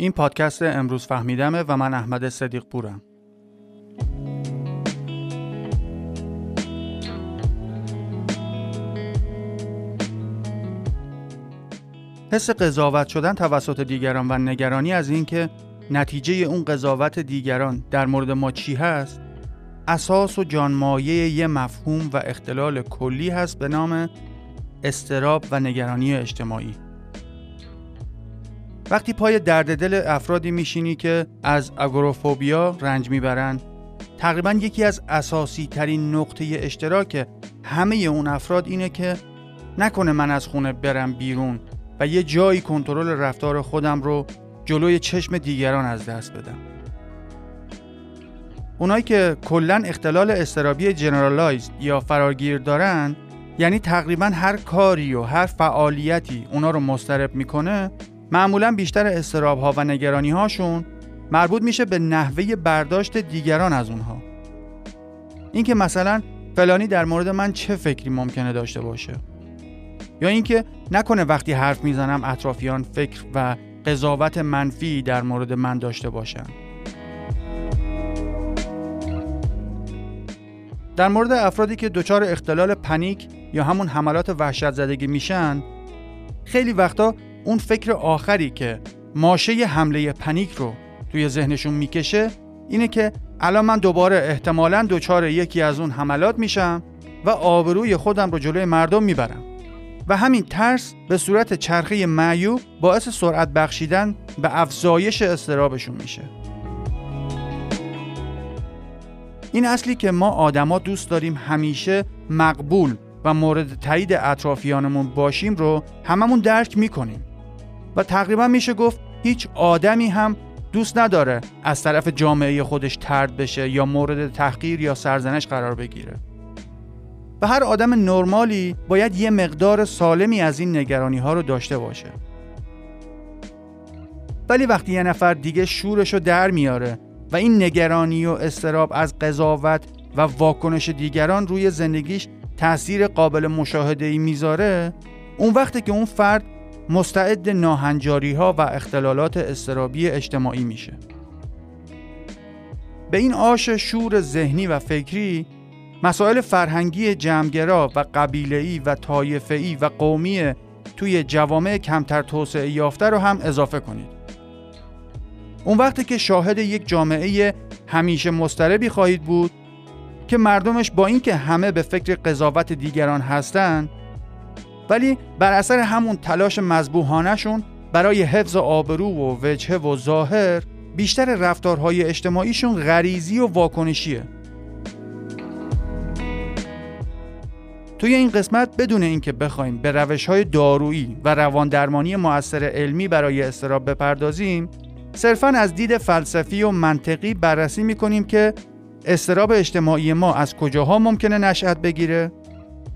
این پادکست امروز فهمیدمه و من احمد صدیق پورم. حس قضاوت شدن توسط دیگران و نگرانی از اینکه نتیجه اون قضاوت دیگران در مورد ما چی هست اساس و جانمایه یه مفهوم و اختلال کلی هست به نام استراب و نگرانی اجتماعی وقتی پای درد دل افرادی میشینی که از اگروفوبیا رنج می‌برن تقریبا یکی از اساسی ترین نقطه اشتراک همه اون افراد اینه که نکنه من از خونه برم بیرون و یه جایی کنترل رفتار خودم رو جلوی چشم دیگران از دست بدم. اونایی که کلا اختلال استرابی جنرالایز یا فراگیر دارن یعنی تقریبا هر کاری و هر فعالیتی اونا رو مسترب می‌کنه معمولا بیشتر استراب ها و نگرانی هاشون مربوط میشه به نحوه برداشت دیگران از اونها. اینکه مثلا فلانی در مورد من چه فکری ممکنه داشته باشه؟ یا اینکه نکنه وقتی حرف می‌زنم اطرافیان فکر و قضاوت منفی در مورد من داشته باشن. در مورد افرادی که دچار اختلال پنیک یا همون حملات وحشت زدگی میشن خیلی وقتا اون فکر آخری که ماشه حمله پنیک رو توی ذهنشون می‌کشه اینه که الان من دوباره احتمالا دچار یکی از اون حملات میشم و آبروی خودم رو جلوی مردم می‌برم. و همین ترس به صورت چرخه معیوب باعث سرعت بخشیدن به افزایش استرابشون میشه. این اصلی که ما آدما دوست داریم همیشه مقبول و مورد تایید اطرافیانمون باشیم رو هممون درک می‌کنیم. و تقریبا میشه گفت هیچ آدمی هم دوست نداره از طرف جامعه خودش ترد بشه یا مورد تحقیر یا سرزنش قرار بگیره. و هر آدم نرمالی باید یه مقدار سالمی از این نگرانی ها رو داشته باشه. ولی وقتی یه نفر دیگه شورش رو در میاره و این نگرانی و استراب از قضاوت و واکنش دیگران روی زندگیش تاثیر قابل مشاهده ای می‌ذاره اون وقتی که اون فرد مستعد ناهنجاری ها و اختلالات استرابی اجتماعی میشه به این آش شور ذهنی و فکری مسائل فرهنگی جمعگرا و قبیله‌ای و طایفه‌ای و قومی توی جوامع کمتر توسعه یافته رو هم اضافه کنید. اون وقتی که شاهد یک جامعه همیشه مستربی خواهید بود که مردمش با اینکه همه به فکر قضاوت دیگران هستند ولی بر اثر همون تلاش مذبوحانشون برای حفظ آبرو و وجهه و ظاهر بیشتر رفتارهای اجتماعیشون غریزی و واکنشیه. توی این قسمت بدون اینکه بخوایم به روش های دارویی و روان درمانی موثر علمی برای استراب بپردازیم صرفا از دید فلسفی و منطقی بررسی می‌کنیم که استراب اجتماعی ما از کجاها ممکنه نشأت بگیره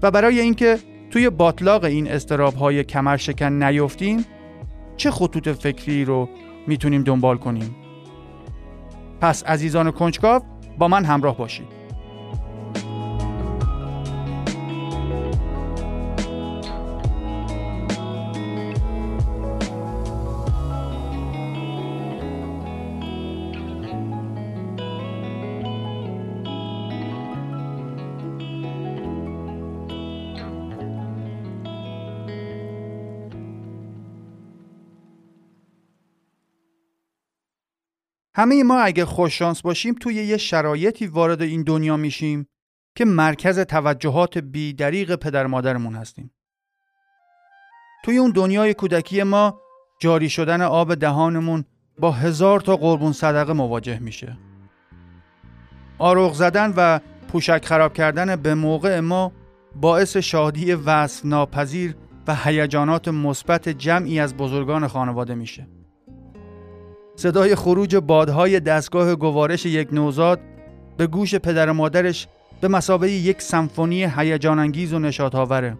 و برای اینکه توی باطلاق این استراب های کمر شکن نیفتیم چه خطوط فکری رو می‌تونیم دنبال کنیم؟ پس عزیزان کنجکاو با من همراه باشید. همه ما اگه خوششانس باشیم توی یه شرایطی وارد این دنیا میشیم که مرکز توجهات بیدریق پدر مادرمون هستیم. توی اون دنیای کودکی ما جاری شدن آب دهانمون با هزار تا قربون صدقه مواجه میشه. آروغ زدن و پوشک خراب کردن به موقع ما باعث شادی وصف ناپذیر و هیجانات مثبت جمعی از بزرگان خانواده میشه. صدای خروج بادهای دستگاه گوارش یک نوزاد به گوش پدر و مادرش به مسابقه یک سمفونی هیجان انگیز و نشاط آوره.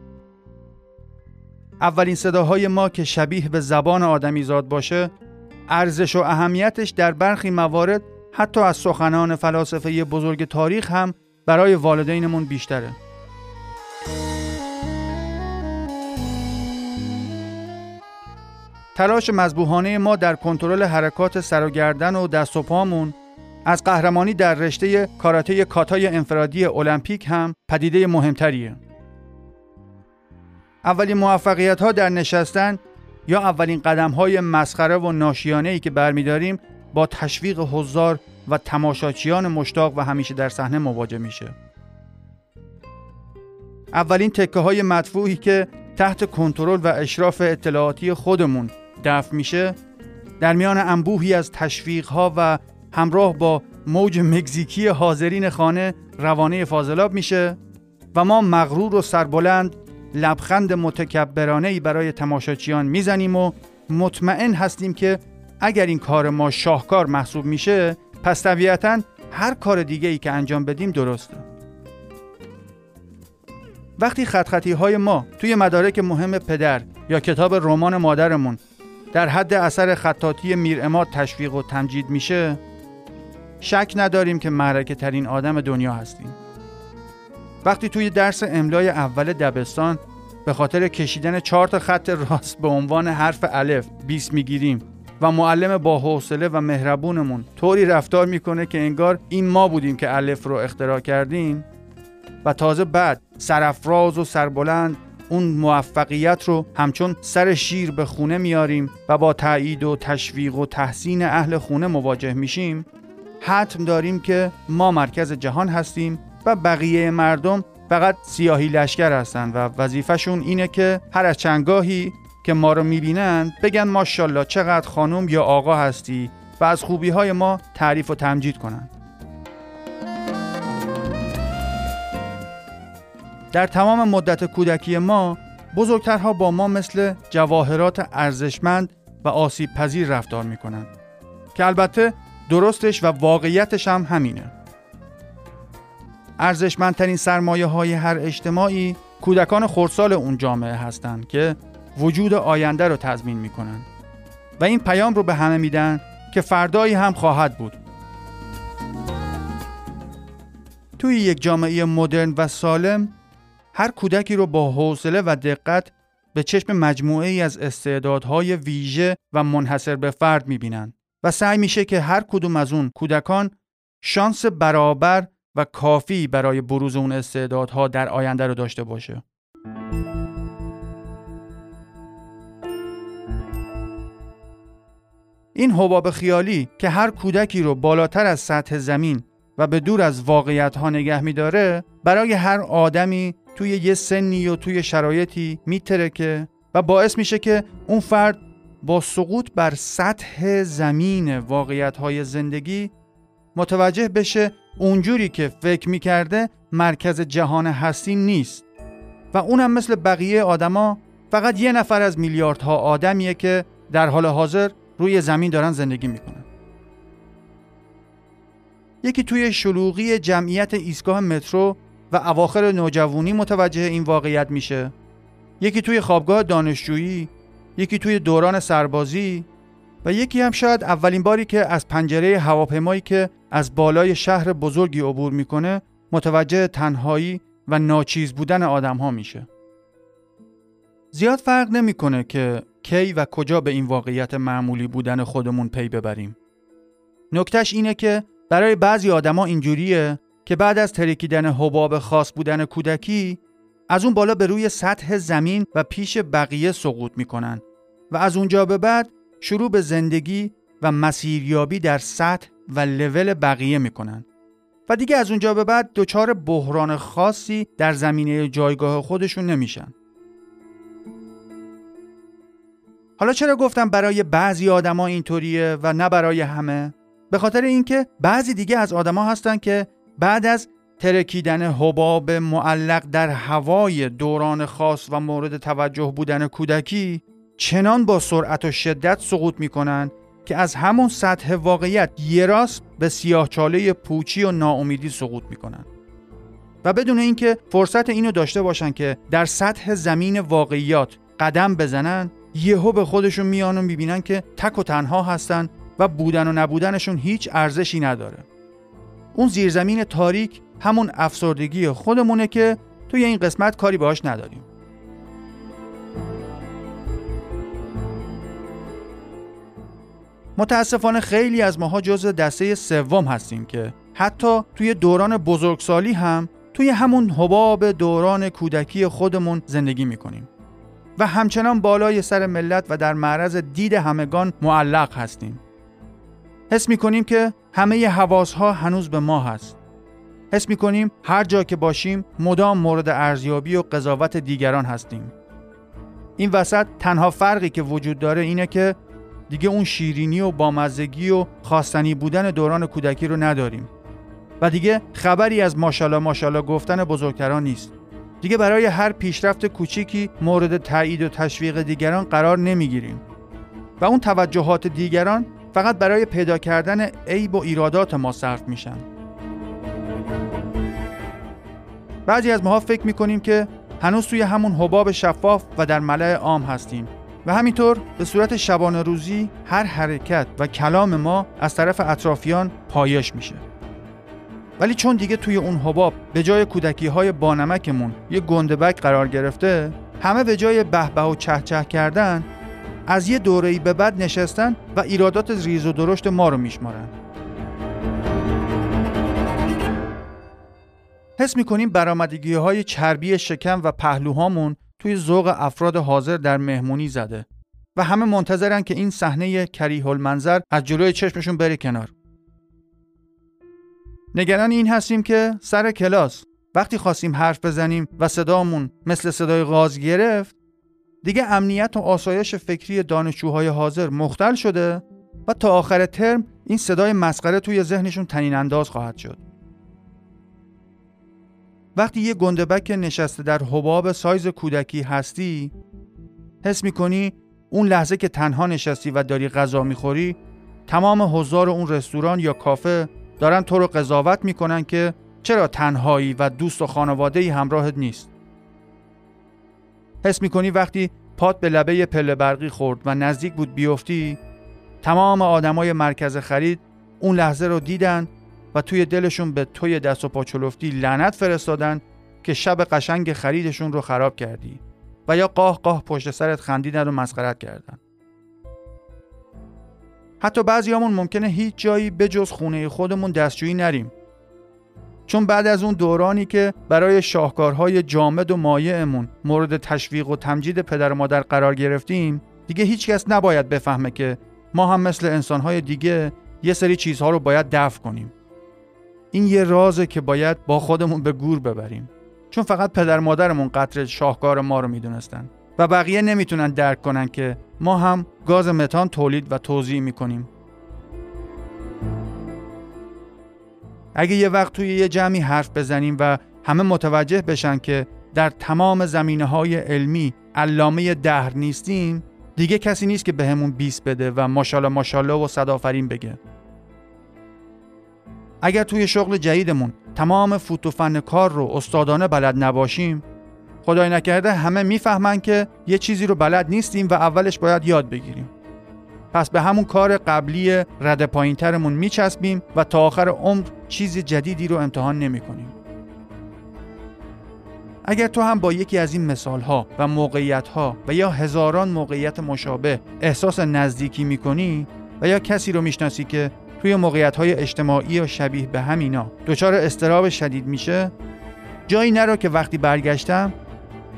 اولین صداهای ما که شبیه به زبان آدمیزاد باشه ارزش و اهمیتش در برخی موارد حتی از سخنان فلاسفه بزرگ تاریخ هم برای والدینمون بیشتره تلاش مذبوحانه ما در کنترل حرکات سر و گردن و دست و پامون از قهرمانی در رشته کاراته کاتای انفرادی المپیک هم پدیده مهمتریه. اولین موفقیت ها در نشستن یا اولین قدم های مسخره و ناشیانه ای که برمیداریم با تشویق حضار و تماشاچیان مشتاق و همیشه در صحنه مواجه میشه. اولین تکه های مدفوعی که تحت کنترل و اشراف اطلاعاتی خودمون دفع میشه در میان انبوهی از تشویق ها و همراه با موج مکزیکی حاضرین خانه روانه فاضلاب میشه و ما مغرور و سربلند لبخند متکبرانه ای برای تماشاچیان می‌زنیم و مطمئن هستیم که اگر این کار ما شاهکار محسوب میشه پس طبیعتا هر کار دیگه ای که انجام بدیم درسته. وقتی خط های ما توی مدارک مهم پدر یا کتاب رمان مادرمون در حد اثر خطاطی میر اماد تشویق و تمجید میشه شک نداریم که معرکه ترین آدم دنیا هستیم. وقتی توی درس املای اول دبستان به خاطر کشیدن چهار تا خط راست به عنوان حرف الف 20 می‌گیریم و معلم با حوصله و مهربونمون طوری رفتار می‌کنه که انگار این ما بودیم که الف رو اختراع کردیم و تازه بعد سرفراز و سربلند اون موفقیت رو همچون سر شیر به خونه میاریم و با تایید و تشویق و تحسین اهل خونه مواجه میشیم حتم داریم که ما مرکز جهان هستیم و بقیه مردم فقط سیاهی لشکر هستن و وظیفهشون اینه که هر از چنگاهی که ما رو می‌بینن بگن ماشاءالله چقدر خانم یا آقا هستی و از خوبی های ما تعریف و تمجید کنن. در تمام مدت کودکی ما بزرگترها با ما مثل جواهرات ارزشمند و آسیب پذیر رفتار می‌کنن که البته درستش و واقعیتش هم همینه. ارزشمندترین سرمایه های هر اجتماعی کودکان خورسال اون جامعه هستند که وجود آینده رو تضمین می‌کنن و این پیام رو به همه میدن که فردایی هم خواهد بود. توی یک جامعه مدرن و سالم هر کودکی رو با حوصله و دقت به چشم مجموعه ای از استعدادهای ویژه و منحصر به فرد می‌بینن و سعی میشه که هر کدوم از اون کودکان شانس برابر و کافی برای بروز اون استعدادها در آینده رو داشته باشه. این حباب خیالی که هر کودکی رو بالاتر از سطح زمین و به دور از واقعیت ها نگه میداره برای هر آدمی توی یه سنی و توی شرایطی میترکه و باعث میشه که اون فرد با سقوط بر سطح زمین واقعیت های زندگی متوجه بشه اونجوری که فکر می‌کرده مرکز جهان هستی نیست. و اونم مثل بقیه آدما فقط یه نفر از میلیاردها آدمیه که در حال حاضر روی زمین دارن زندگی می‌کنن. یکی توی شلوغی جمعیت ایستگاه مترو و اواخر نوجوانی متوجه این واقعیت میشه یکی توی خوابگاه دانشجویی یکی توی دوران سربازی و یکی هم شاید اولین باری که از پنجره هواپیمایی که از بالای شهر بزرگی عبور می‌کنه متوجه تنهایی و ناچیز بودن آدم ها میشه. زیاد فرق نمی‌کنه که کی و کجا به این واقعیت معمولی بودن خودمون پی ببریم. نکتش اینه که برای بعضی آدما اینجوریه که بعد از ترکیدن حباب خاص بودن کودکی از اون بالا به روی سطح زمین و پیش بقیه سقوط می‌کنن و از اونجا به بعد شروع به زندگی و مسیریابی در سطح و لول بقیه می‌کنن. و دیگه از اونجا به بعد دچار بحران خاصی در زمینه جایگاه خودشون نمیشن. حالا چرا گفتم برای بعضی آدما اینطوریه و نه برای همه؟ به خاطر اینکه بعضی دیگه از آدما هستن که بعد از ترکیدن حباب معلق در هوای دوران خاص و مورد توجه بودن کودکی چنان با سرعت و شدت سقوط می‌کنن که از همون سطح واقعیت یه راست به سیاهچاله پوچی و ناامیدی سقوط می‌کنن و بدون اینکه فرصت اینو داشته باشن که در سطح زمین واقعیات قدم بزنن یهو به خودشون میان و می‌بینن که تک و تنها هستن و بودن و نبودنشون هیچ ارزشی نداره. اون زیرزمین تاریک همون افسردگی خودمونه که توی این قسمت کاری باهاش نداریم. متاسفانه خیلی از ماها جزء دسته سوم هستیم که حتی توی دوران بزرگسالی هم توی همون حباب دوران کودکی خودمون زندگی می‌کنیم. و همچنان بالای سر ملت و در معرض دید همگان معلق هستیم. حس می‌کنیم که همه حواس ها هنوز به ما هست حس می‌کنیم هر جا که باشیم مدام مورد ارزیابی و قضاوت دیگران هستیم. این وسط تنها فرقی که وجود داره اینه که دیگه اون شیرینی و بامزگی و خواستنی بودن دوران کودکی رو نداریم. و دیگه خبری از ماشاءالله ماشاءالله گفتن بزرگتران نیست. دیگه برای هر پیشرفت کوچیکی مورد تایید و تشویق دیگران قرار نمی‌گیریم. و اون توجهات دیگران فقط برای پیدا کردن عیب و ایرادات ما صرف میشن. بعضی از ماها فکر می‌کنیم که هنوز توی همون حباب شفاف و در ملع عام هستیم و همینطور به صورت شبانه روزی هر حرکت و کلام ما از طرف اطرافیان پایش میشه. ولی چون دیگه توی اون حباب به جای کودکی های بانمکمون یه گندبک قرار گرفته همه به جای به و چه چه کردن از یه دوره‌ای به بعد نشستن و ایرادات ریز و درشت ما رو میشمارن حس می‌کنیم برآمدگی های چربی شکم و پهلوهامون توی ذوق افراد حاضر در مهمونی زده و همه منتظرن که این صحنه کریه المنظر از جلوی چشمشون بره کنار. نگران این هستیم که سر کلاس وقتی خواستیم حرف بزنیم و صدامون مثل صدای غاز گرفت دیگه امنیت و آسایش فکری دانشجوهای حاضر مختل شده و تا آخر ترم این صدای مسخره توی ذهنشون تنین انداز خواهد شد. وقتی یه گندبک نشسته در حباب سایز کودکی هستی حس می‌کنی اون لحظه که تنها نشستی و داری غذا می‌خوری تمام حضار اون رستوران یا کافه دارن تو رو قضاوت می‌کنن که چرا تنهایی و دوست و خانواده ای همراهت نیست حس می‌کنی وقتی پات به لبه پله برقی خورد و نزدیک بود بیفتی؟ تمام آدمای مرکز خرید اون لحظه رو دیدن و توی دلشون به توی دست و پاچلفتی لعنت فرستادن که شب قشنگ خریدشون رو خراب کردی و یا قاه قاه پشت سرت خندیدن و مسخرت کردن. حتی بعضیامون ممکنه هیچ جایی به جز خونه خودمون دستجویی نریم. چون بعد از اون دورانی که برای شاهکارهای جامد و مایعمون مورد تشویق و تمجید پدر و مادر قرار گرفتیم دیگه هیچکس نباید بفهمه که ما هم مثل انسانهای دیگه یه سری چیزها رو باید دفع کنیم. این یه رازه که باید با خودمون به گور ببریم. چون فقط پدر مادرمون قطر شاهکار ما رو می‌دونستن و بقیه نمی‌تونن درک کنن که ما هم گاز متان تولید و توضیح می‌کنیم. اگه یه وقت توی یه جمعی حرف بزنیم و همه متوجه بشن که در تمام زمینه های علمی علامه دهر نیستیم دیگه کسی نیست که بهمون به بیس بده و ماشاءالله ماشاءالله و صدافرین بگه. اگر توی شغل جدیدمون تمام فوت و فن کار رو استادانه بلد نباشیم خدای نکرده همه می‌فهمن که یه چیزی رو بلد نیستیم و اولش باید یاد بگیریم. پس به همون کار قبلی رد پایین ترمون میچسبیم و تا آخر عمر چیز جدیدی رو امتحان نمی کنیم. اگر تو هم با یکی از این مثال ها و موقعیت ها و یا هزاران موقعیت مشابه احساس نزدیکی می و یا کسی رو می‌شناسی که توی موقعیت های اجتماعی و شبیه به همینا دچار استراب شدید میشه جایی نرو که وقتی برگشتم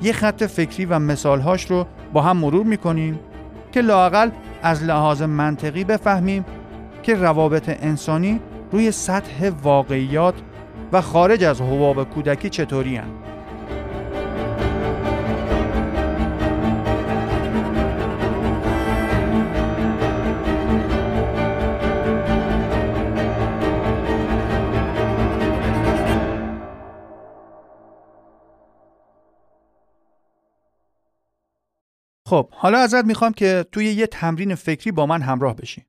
یه خط فکری و مثالهاش رو با هم مرور می‌کنیم که لاقل از لحاظ منطقی بفهمیم که روابط انسانی روی سطح واقعیات و خارج از حباب کودکی چطوری. خب حالا ازت می‌خوام که توی یه تمرین فکری با من همراه بشی.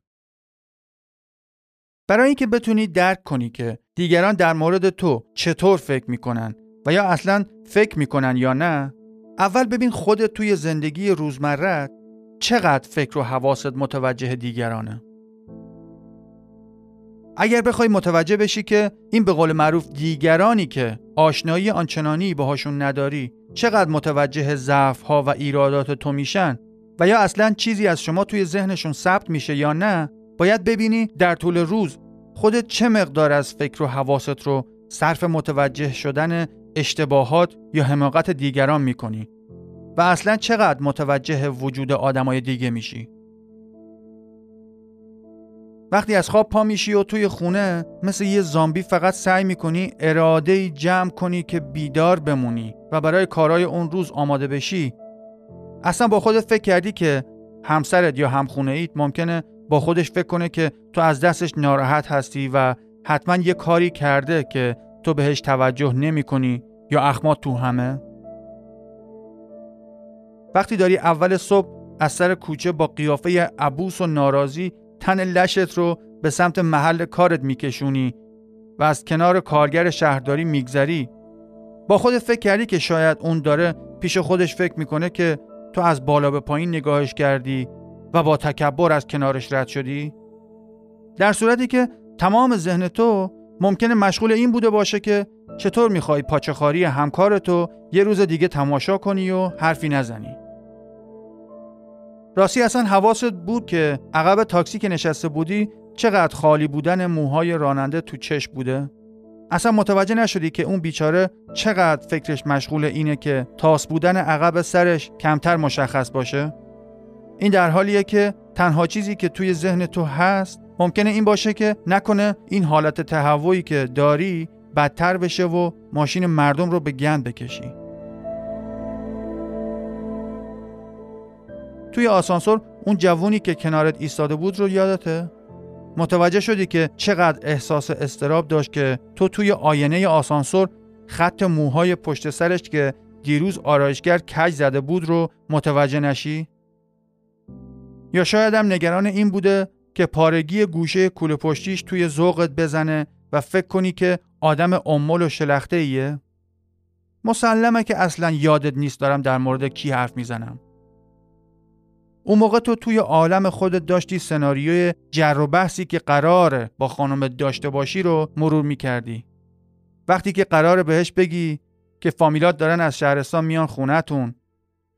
برای اینکه بتونی درک کنی که دیگران در مورد تو چطور فکر می‌کنن و یا اصلا فکر می‌کنن یا نه اول ببین خودت توی زندگی روزمرت چقدر فکر و حواست متوجه دیگرانه اگر بخوای متوجه بشی که این به قول معروف دیگرانی که آشنایی آنچنانی باهاشون نداری چقدر متوجه ضعف ها و ایرادات تو میشن و یا اصلا چیزی از شما توی ذهنشون ثبت میشه یا نه باید ببینی در طول روز خودت چه مقدار از فکر و حواست رو صرف متوجه شدن اشتباهات یا حماقت دیگران می‌کنی؟ و اصلا چقدر متوجه وجود آدمای دیگه میشی؟ وقتی از خواب پا میشی و توی خونه مثل یه زامبی فقط سعی می‌کنی اراده جمع کنی که بیدار بمونی و برای کارهای اون روز آماده بشی. اصلا با خودت فکر کردی که همسرت یا همخونه ایت ممکنه با خودش فکر کنه که تو از دستش ناراحت هستی و حتما یه کاری کرده که تو بهش توجه نمی کنی یا اخمات تو همه؟ وقتی داری اول صبح از سر کوچه با قیافه عبوس و ناراضی تن لشت رو به سمت محل کارت میکشونی و از کنار کارگر شهرداری میگذری. با خودت فکر کردی که شاید اون داره پیش خودش فکر می‌کنه که تو از بالا به پایین نگاهش کردی و با تکبر از کنارش رد شدی؟ در صورتی که تمام ذهن تو ممکنه مشغول این بوده باشه که چطور می‌خوای پاچخاری همکارتو یه روز دیگه تماشا کنی و حرفی نزنی. راستی اصلا حواست بود که عقب تاکسی که نشسته بودی چقدر خالی بودن موهای راننده تو چشم بوده؟ اصلا متوجه نشدی که اون بیچاره چقدر فکرش مشغول اینه که تاس بودن عقب سرش کمتر مشخص باشه؟ این در حالیه که تنها چیزی که توی ذهن تو هست ممکنه این باشه که نکنه این حالت تهوعی که داری بدتر بشه و ماشین مردم رو به گند بکشی. توی آسانسور اون جوونی که کنارت ایستاده بود رو یادته؟ متوجه شدی که چقدر احساس استراب داشت که تو توی آینه آسانسور خط موهای پشت سرش که دیروز آرایشگر کج زده بود رو متوجه نشی؟ یا شاید هم نگران این بوده که پارگی گوشه کوله پشتیش توی ذوقت بزنه و فکر کنی که آدم امول و شلخته ایه؟ مسلمه که اصلا یادت نیست دارم در مورد کی حرف می‌زنم. اون موقع تو توی عالم خودت داشتی سناریوی جر و بحثی که قراره با خانم داشته باشی رو مرور می‌کردی. وقتی که قراره بهش بگی که فامیلات دارن از شهرستان میان خونتون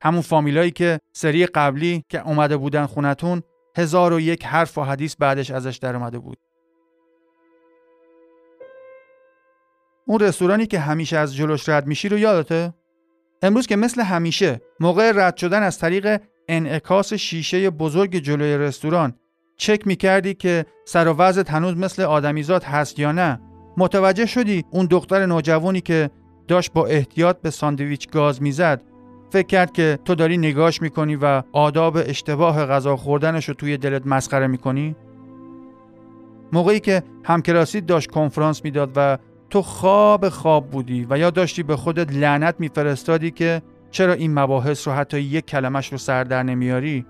همون فامیلایی که سری قبلی که اومده بودن خونتون هزار و یک حرف و حدیث بعدش ازش در اومده بود. اون رستورانی که همیشه از جلوش رد میشی رو یادته؟ امروز که مثل همیشه موقع رد شدن از طریق انعکاس شیشه بزرگ جلوی رستوران. چک می‌کردی که سر و هنوز مثل آدمیزاد هست یا نه. متوجه شدی اون دختر نوجوانی که داشت با احتیاط به ساندویچ گاز می‌زد. فکر کرد که تو داری نگاش می‌کنی و آداب اشتباه غذا خوردنش رو توی دلت مسخره می‌کنی؟ موقعی که همکلاسی داشت کنفرانس می‌داد و تو خواب خواب بودی و یا داشتی به خودت لعنت میفرستادی که چرا این مباحث رو حتی یک کلمش رو سر در نمیاری؟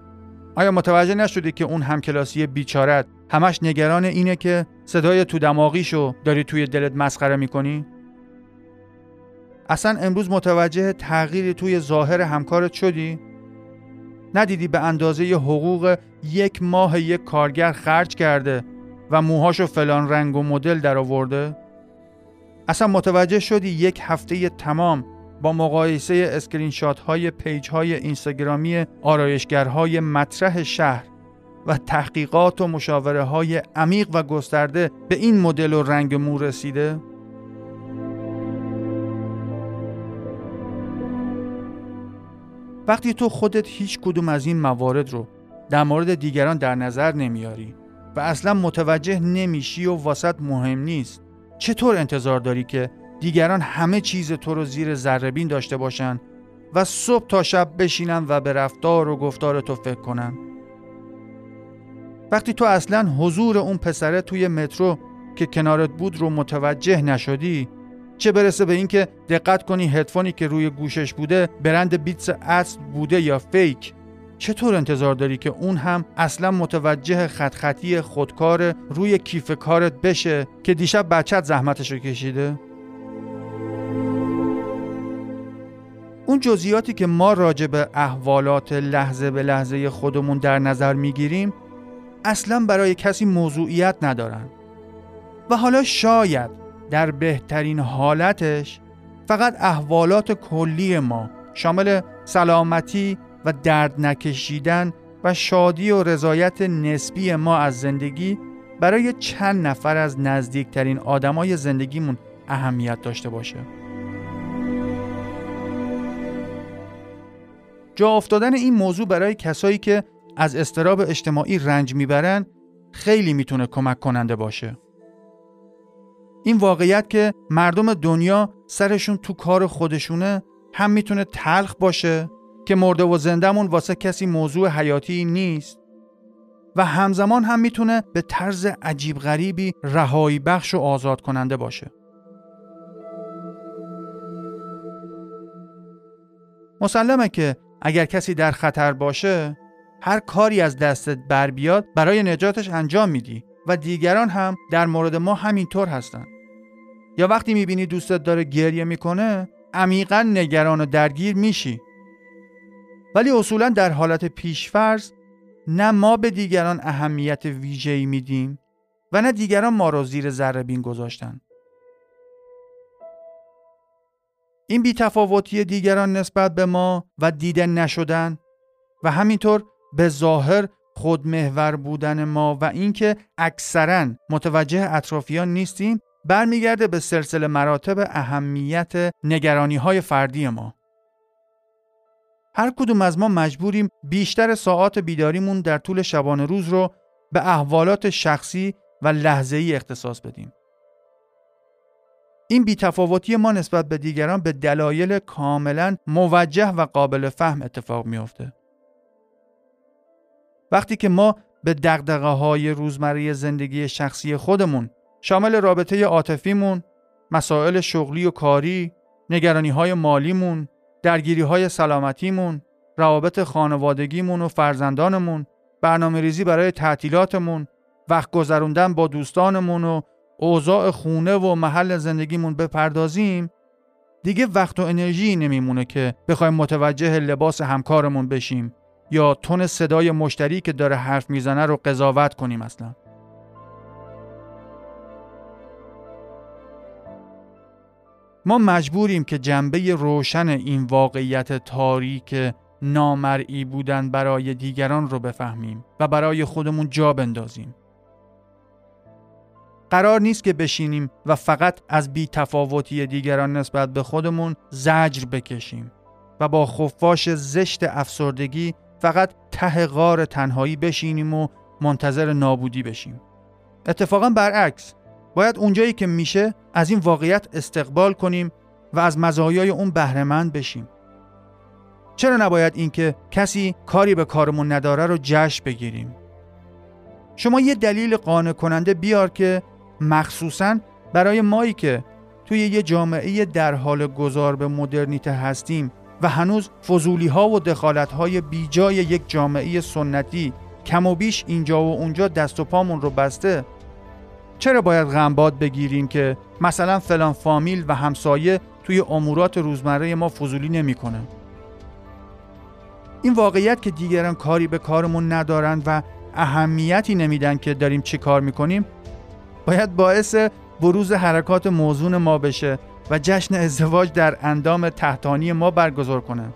آیا متوجه نشدی که اون همکلاسی بیچارت همش نگران اینه که صدای تو دماغیشو داری توی دلت مسخره می‌کنی؟ اصلا امروز متوجه تغییری توی ظاهر همکارت شدی؟ ندیدی به اندازه حقوق یک ماه یک کارگر خرج کرده و موهاشو فلان رنگ و مدل در آورده؟ اصلا متوجه شدی یک هفته تمام با مقایسه اسکرین شات های پیج های اینستاگرامی آرایشگرهای مطرح شهر و تحقیقات و مشاوره های عمیق و گسترده به این مدل و رنگ مو رسیده؟ وقتی تو خودت هیچ کدوم از این موارد رو در مورد دیگران در نظر نمیاری و اصلا متوجه نمیشی و واسط مهم نیست چطور انتظار داری که دیگران همه چیز تو رو زیر ذربین داشته باشن و صبح تا شب بشینن و به رفتار و گفتار تو فکر کنن وقتی تو اصلا حضور اون پسره توی مترو که کنارت بود رو متوجه نشدی چه برسه به اینکه دقت کنی هدفونی که روی گوشش بوده برند بیتس اصل بوده یا فیک چطور انتظار داری که اون هم اصلا متوجه خط خطی خودکار روی کیف کارت بشه که دیشب بچت زحمتش رو کشیده؟ اون جزئیاتی که ما راجع به احوالات لحظه به لحظه خودمون در نظر می‌گیریم اصلا برای کسی موضوعیت ندارن و حالا شاید در بهترین حالتش فقط احوالات کلی ما شامل سلامتی و درد نکشیدن و شادی و رضایت نسبی ما از زندگی برای چند نفر از نزدیکترین آدمای زندگیمون اهمیت داشته باشه. جا افتادن این موضوع برای کسایی که از استراب اجتماعی رنج می‌برن خیلی می‌تونه کمک کننده باشه. این واقعیت که مردم دنیا سرشون تو کار خودشونه هم می‌تونه تلخ باشه که مرده و زندهمون واسه کسی موضوع حیاتی نیست و همزمان هم می‌تونه به طرز عجیب غریبی رهایی بخش و آزاد کننده باشه. مسلمه که اگر کسی در خطر باشه هر کاری از دستت بر بیاد برای نجاتش انجام میدی و دیگران هم در مورد ما همینطور هستن یا وقتی می‌بینی دوستت داره گریه می‌کنه عمیقا نگران و درگیر میشی. ولی اصولا در حالت پیشفرض نه ما به دیگران اهمیت ویژه‌ای میدیم و نه دیگران ما را زیر ذره بین گذاشتن. این بیتفاوتی دیگران نسبت به ما و دیده نشدن و همینطور به ظاهر خودمحور بودن ما و اینکه اکثرا متوجه اطرافیان نیستیم برمیگرده به سلسله مراتب اهمیت نگرانی های فردی ما. هر کدوم از ما مجبوریم بیشتر ساعات بیداریمون در طول شبانه روز رو به احوالات شخصی و لحظه‌ای اختصاص بدیم. این بیتفاوتی ما نسبت به دیگران به دلایل کاملا موجه و قابل فهم اتفاق میافته. وقتی که ما به دقدقه های روزمره زندگی شخصی خودمون شامل رابطه عاطفیمون، مسائل شغلی و کاری، نگرانی های مالیمون، درگیری های سلامتیمون، روابط خانوادگیمون و فرزندانمون، برنامه ریزی برای تعطیلاتمون، وقت گذروندن با دوستانمون و اوضاع خونه و محل زندگیمون بپردازیم دیگه وقت و انرژی نمیمونه که بخوایم متوجه لباس همکارمون بشیم یا تون صدای مشتری که داره حرف می‌زنه رو قضاوت کنیم اصلا ما مجبوریم که جنبه روشن این واقعیت تاریک نامرئی بودن برای دیگران رو بفهمیم و برای خودمون جا بندازیم. قرار نیست که بشینیم و فقط از بی تفاوتی دیگران نسبت به خودمون زجر بکشیم و با خفاش زشت افسردگی فقط ته غار تنهایی بشینیم و منتظر نابودی بشیم. اتفاقا برعکس باید اونجایی که میشه از این واقعیت استقبال کنیم و از مزایای اون بهرهمند بشیم. چرا نباید اینکه کسی کاری به کارمون نداره رو جشن بگیریم؟ شما یه دلیل قانع کننده بیار که مخصوصا برای مایی که توی یه جامعه در حال گذار به مدرنیته هستیم و هنوز فضولی ها و دخالت های بیجای یک جامعه سنتی کم و بیش اینجا و اونجا دست و پامون رو بسته چرا باید غمباد بگیریم که مثلا فلان فامیل و همسایه توی امورات روزمره ما فضولی نمی‌کنه این واقعیت که دیگران کاری به کارمون ندارند و اهمیتی نمیدن که داریم چی کار می‌کنیم باید باعث بروز حرکات موزون ما بشه و جشن ازدواج در اندام تحتانی ما برگزار کنه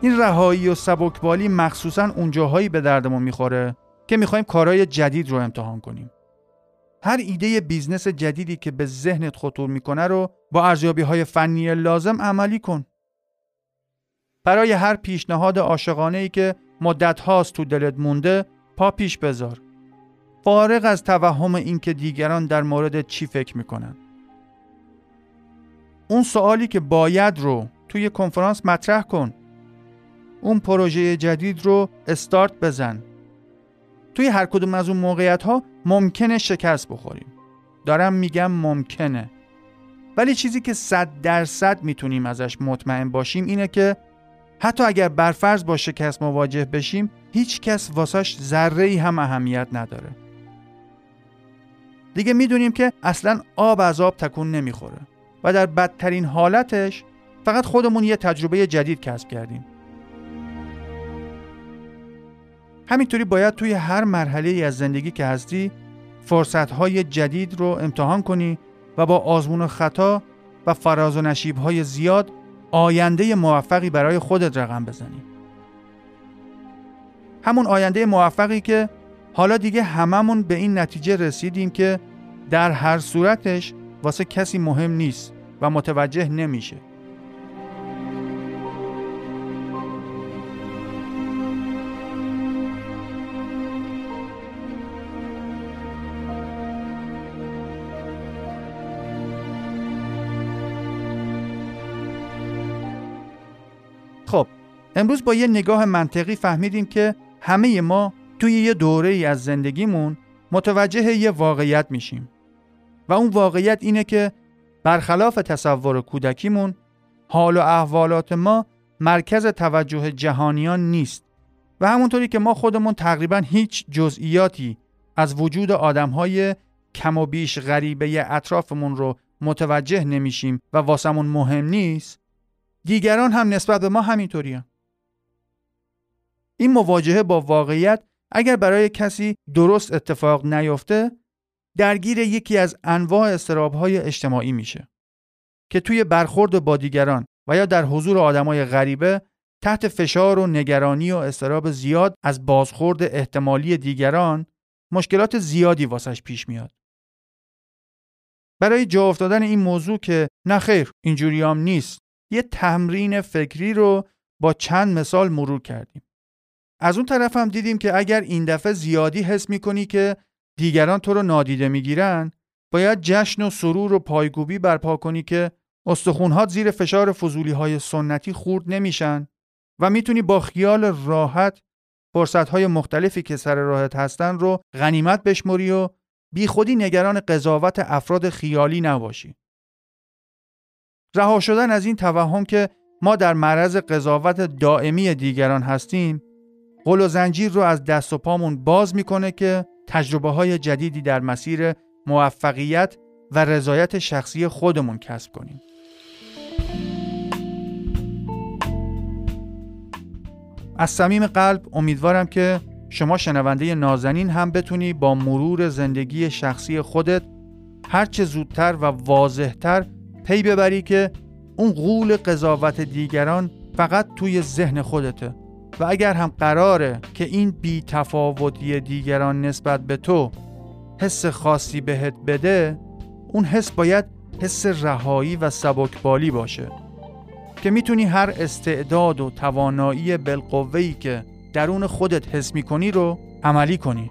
این رهایی و سبکبالی مخصوصا اونجاهایی به دردمون می‌خوره که می‌خوایم کارهای جدید رو امتحان کنیم. هر ایده business جدیدی که به ذهنت خطور می‌کنه رو با ارزیابی های فنی لازم عملی کن. برای هر پیشنهاد عاشقانه ای که مدت هاست تو دلت مونده پا پیش بذار. فارغ از توهم اینکه دیگران در مورد چی فکر می‌کنن. اون سوالی که باید رو توی کنفرانس مطرح کن. اون پروژه جدید رو استارت بزن توی هر کدوم از اون موقعیت ها ممکنه شکست بخوریم دارم میگم ممکنه ولی چیزی که صد درصد می‌تونیم ازش مطمئن باشیم اینه که حتی اگر برفرض با شکست مواجه بشیم هیچ کس واساش ذره ای هم اهمیت نداره دیگه می‌دونیم که اصلا آب از آب تکون نمی‌خوره و در بدترین حالتش فقط خودمون یه تجربه جدید کسب کردیم همینطوری باید توی هر مرحله ای از زندگی که هستی فرصتهای جدید رو امتحان کنی و با آزمون و خطا و فراز و نشیب های زیاد آینده موفقی برای خودت رقم بزنی. همون آینده موفقی که حالا دیگه هممون به این نتیجه رسیدیم که در هر صورتش واسه کسی مهم نیست و متوجه نمیشه. خب امروز با یه نگاه منطقی فهمیدیم که همه ما توی یه دوره ای از زندگیمون متوجه یه واقعیت میشیم. و اون واقعیت اینه که برخلاف تصور کودکیمون حال و احوالات ما مرکز توجه جهانیان نیست. و همونطوری که ما خودمون تقریبا هیچ جزئیاتی از وجود آدمهای کم و بیش غریبه اطرافمون رو متوجه نمیشیم و واسمون مهم نیست دیگران هم نسبت به ما همینطوری این مواجهه با واقعیت اگر برای کسی درست اتفاق نیفته درگیر یکی از انواع استرابهای اجتماعی میشه که توی برخورد با دیگران و یا در حضور آدمای غریبه تحت فشار و نگرانی و استراب زیاد از بازخورد احتمالی دیگران مشکلات زیادی واسش پیش میاد. برای جا افتادن این موضوع که نخیر اینجوریام نیست یه تمرین فکری رو با چند مثال مرور کردیم. از اون طرف هم دیدیم که اگر این دفعه زیادی حس می‌کنی که دیگران تو رو نادیده می‌گیرن باید جشن و سرور و پایگوبی برپا کنی که استخونهات زیر فشار فضولی های سنتی خورد نمیشن و می‌تونی با خیال راحت فرصت های مختلفی که سر راحت هستن رو غنیمت بشمری و بیخودی نگران قضاوت افراد خیالی نباشی. رها شدن از این توهم که ما در معرض قضاوت دائمی دیگران هستیم قل و زنجیر رو از دست و پامون باز می‌کنه که تجربه های جدیدی در مسیر موفقیت و رضایت شخصی خودمون کسب کنیم. از صمیم قلب امیدوارم که شما شنونده نازنین هم بتونی با مرور زندگی شخصی خودت هرچه زودتر و واضحتر پی ببری که اون غول قضاوت دیگران فقط توی ذهن خودته و اگر هم قراره که این بی تفاوتی دیگران نسبت به تو حس خاصی بهت بده اون حس باید حس رهایی و سبکبالی باشه که می‌تونی هر استعداد و توانایی بالقوه‌ای که درون خودت حس می‌کنی رو عملی کنی.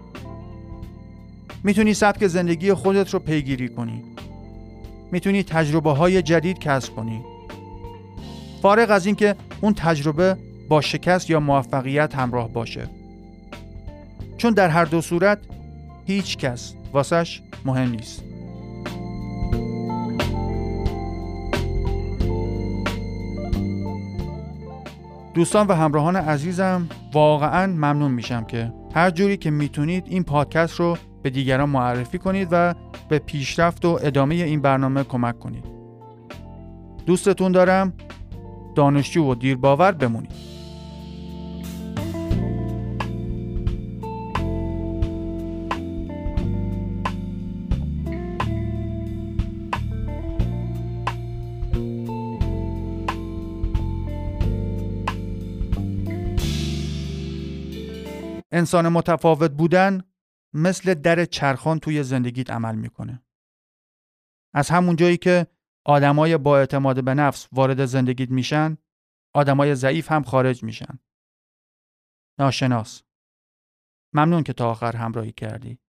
می‌تونی سبک زندگی خودت رو پیگیری کنی. می‌تونی تجربه های جدید کسب کنی. فارغ از اینکه اون تجربه با شکست یا موفقیت همراه باشه. چون در هر دو صورت هیچ کس واسش مهم نیست. دوستان و همراهان عزیزم واقعا ممنون میشم که هر جوری که می‌تونید این پادکست رو به دیگران معرفی کنید و به پیشرفت و ادامه این برنامه کمک کنید. دوستتون دارم دانشجو و دیرباور بمونید. انسان متفاوت بودن مثل در چرخان توی زندگیت عمل می‌کنه. از همون جایی که آدمای با اعتماد به نفس وارد زندگیت میشن، آدمای ضعیف هم خارج میشن. ناشناس. ممنون که تا آخر همراهی کردی.